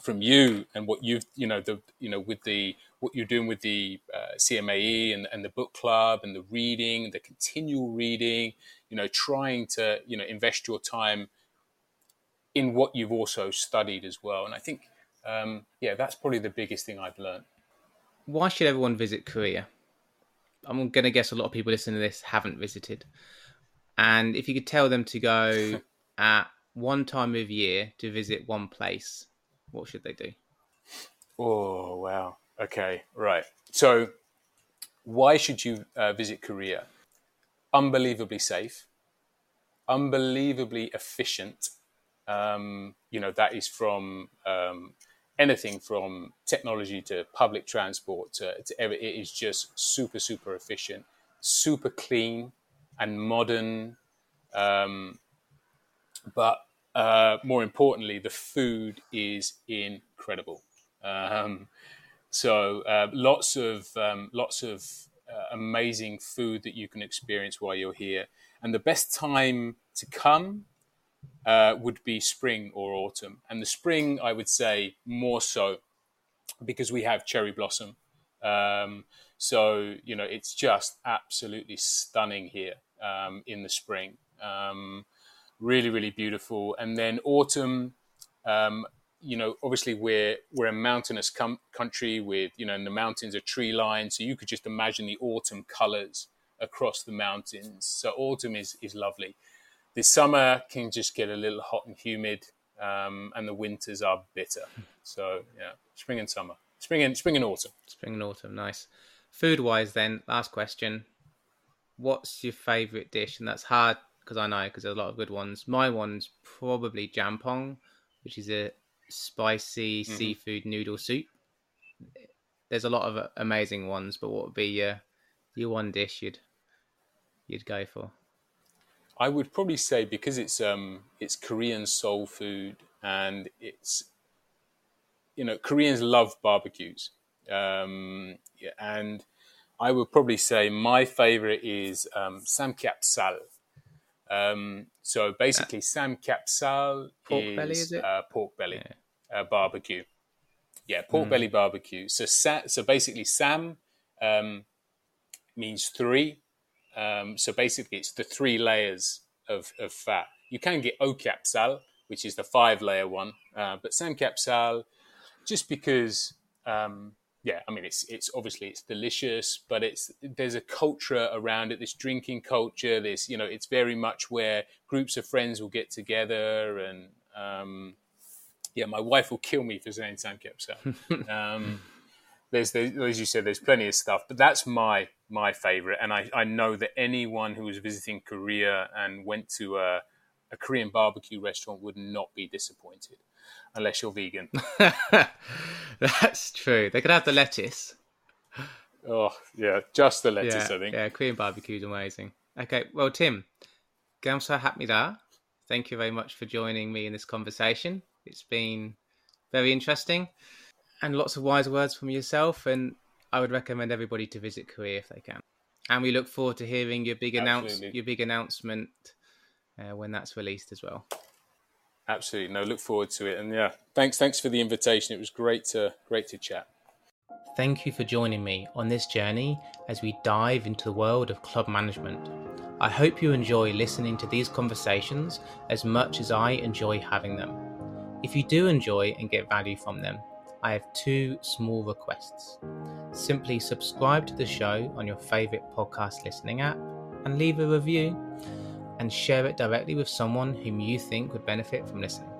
from you and what you've, you know, the, you know, with the, what you're doing with the uh, CMAE and, and the book club and the reading, the continual reading, you know, trying to, you know, invest your time in what you've also studied as well. And I think, um, yeah, that's probably the biggest thing I've learned. Why should everyone visit Korea? I'm going to guess a lot of people listening to this haven't visited. And if you could tell them to go at one time of year to visit one place, what should they do? Oh, wow. Okay, right. So, why should you uh, visit Korea? Unbelievably safe, unbelievably efficient. Um, you know, that is from um, anything from technology to public transport to, to it is just super super efficient super clean and modern um, but uh, more importantly the food is incredible um, so uh, lots of um, lots of uh, amazing food that you can experience while you're here and the best time to come uh, would be spring or autumn. And the spring, I would say, more so because we have cherry blossom. Um, so, you know, it's just absolutely stunning here um, in the spring. Um, really, really beautiful. And then autumn, um, you know, obviously we're we're a mountainous com- country with you know, in the mountains are tree lined, so you could just imagine the autumn colors across the mountains. So autumn is is lovely the summer can just get a little hot and humid, um, and the winters are bitter. So yeah, spring and summer, spring and spring and autumn. Spring and autumn, nice. Food wise, then last question: What's your favourite dish? And that's hard because I know because there's a lot of good ones. My one's probably jampong, which is a spicy mm-hmm. seafood noodle soup. There's a lot of amazing ones, but what would be your your one dish you'd you'd go for? I would probably say because it's um, it's Korean soul food and it's you know Koreans love barbecues um, yeah, and I would probably say my favorite is um, samgyeopsal. Um, so basically, uh, samgyeopsal pork is, belly, is uh, pork belly yeah. Uh, barbecue. Yeah, pork mm. belly barbecue. So sa- so basically, sam um, means three, um, so basically, it's the three layers of, of fat. You can get okapsal, which is the five layer one, uh, but samgyeopsal, just because, um, yeah, I mean, it's it's obviously it's delicious, but it's there's a culture around it. This drinking culture. This you know, it's very much where groups of friends will get together and. Um, yeah, my wife will kill me for saying Samgyeopsal. um, there's, there's, as you said, there's plenty of stuff, but that's my my favorite. And I, I know that anyone who was visiting Korea and went to a, a Korean barbecue restaurant would not be disappointed, unless you're vegan. that's true. They could have the lettuce. Oh yeah, just the lettuce. Yeah, I think. Yeah, Korean barbecue is amazing. Okay, well, Tim, gamsa hapmida. Thank you very much for joining me in this conversation. It's been very interesting and lots of wise words from yourself. And I would recommend everybody to visit Korea if they can. And we look forward to hearing your big announce your big announcement uh, when that's released as well. Absolutely, no, look forward to it. And yeah, thanks, thanks for the invitation. It was great to great to chat. Thank you for joining me on this journey as we dive into the world of club management. I hope you enjoy listening to these conversations as much as I enjoy having them. If you do enjoy and get value from them, I have two small requests. Simply subscribe to the show on your favourite podcast listening app and leave a review and share it directly with someone whom you think would benefit from listening.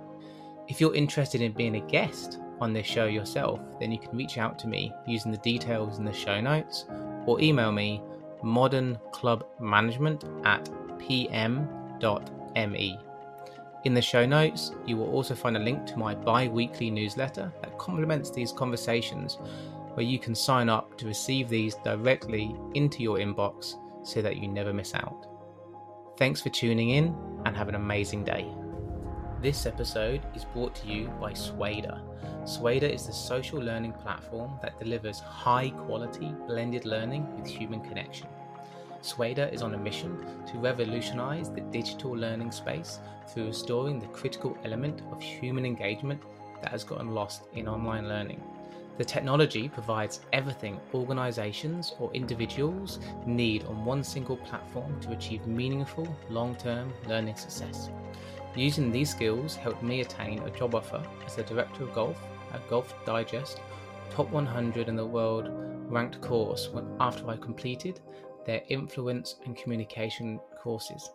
If you're interested in being a guest on this show yourself, then you can reach out to me using the details in the show notes or email me modernclubmanagement at pm.me. In the show notes, you will also find a link to my bi weekly newsletter that complements these conversations where you can sign up to receive these directly into your inbox so that you never miss out. Thanks for tuning in and have an amazing day. This episode is brought to you by Suada. Suada is the social learning platform that delivers high quality blended learning with human connection. Suada is on a mission to revolutionize the digital learning space through restoring the critical element of human engagement that has gotten lost in online learning. The technology provides everything organizations or individuals need on one single platform to achieve meaningful long term learning success. Using these skills helped me attain a job offer as the director of golf at Golf Digest, top 100 in the world ranked course when, after I completed their influence and communication courses.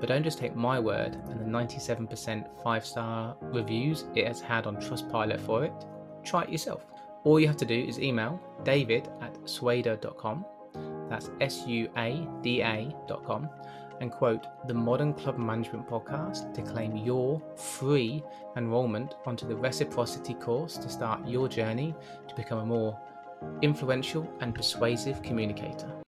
But don't just take my word and the 97% five star reviews it has had on Trustpilot for it. Try it yourself. All you have to do is email david at suada.com, that's S U A D A.com, and quote the Modern Club Management Podcast to claim your free enrollment onto the reciprocity course to start your journey to become a more influential and persuasive communicator.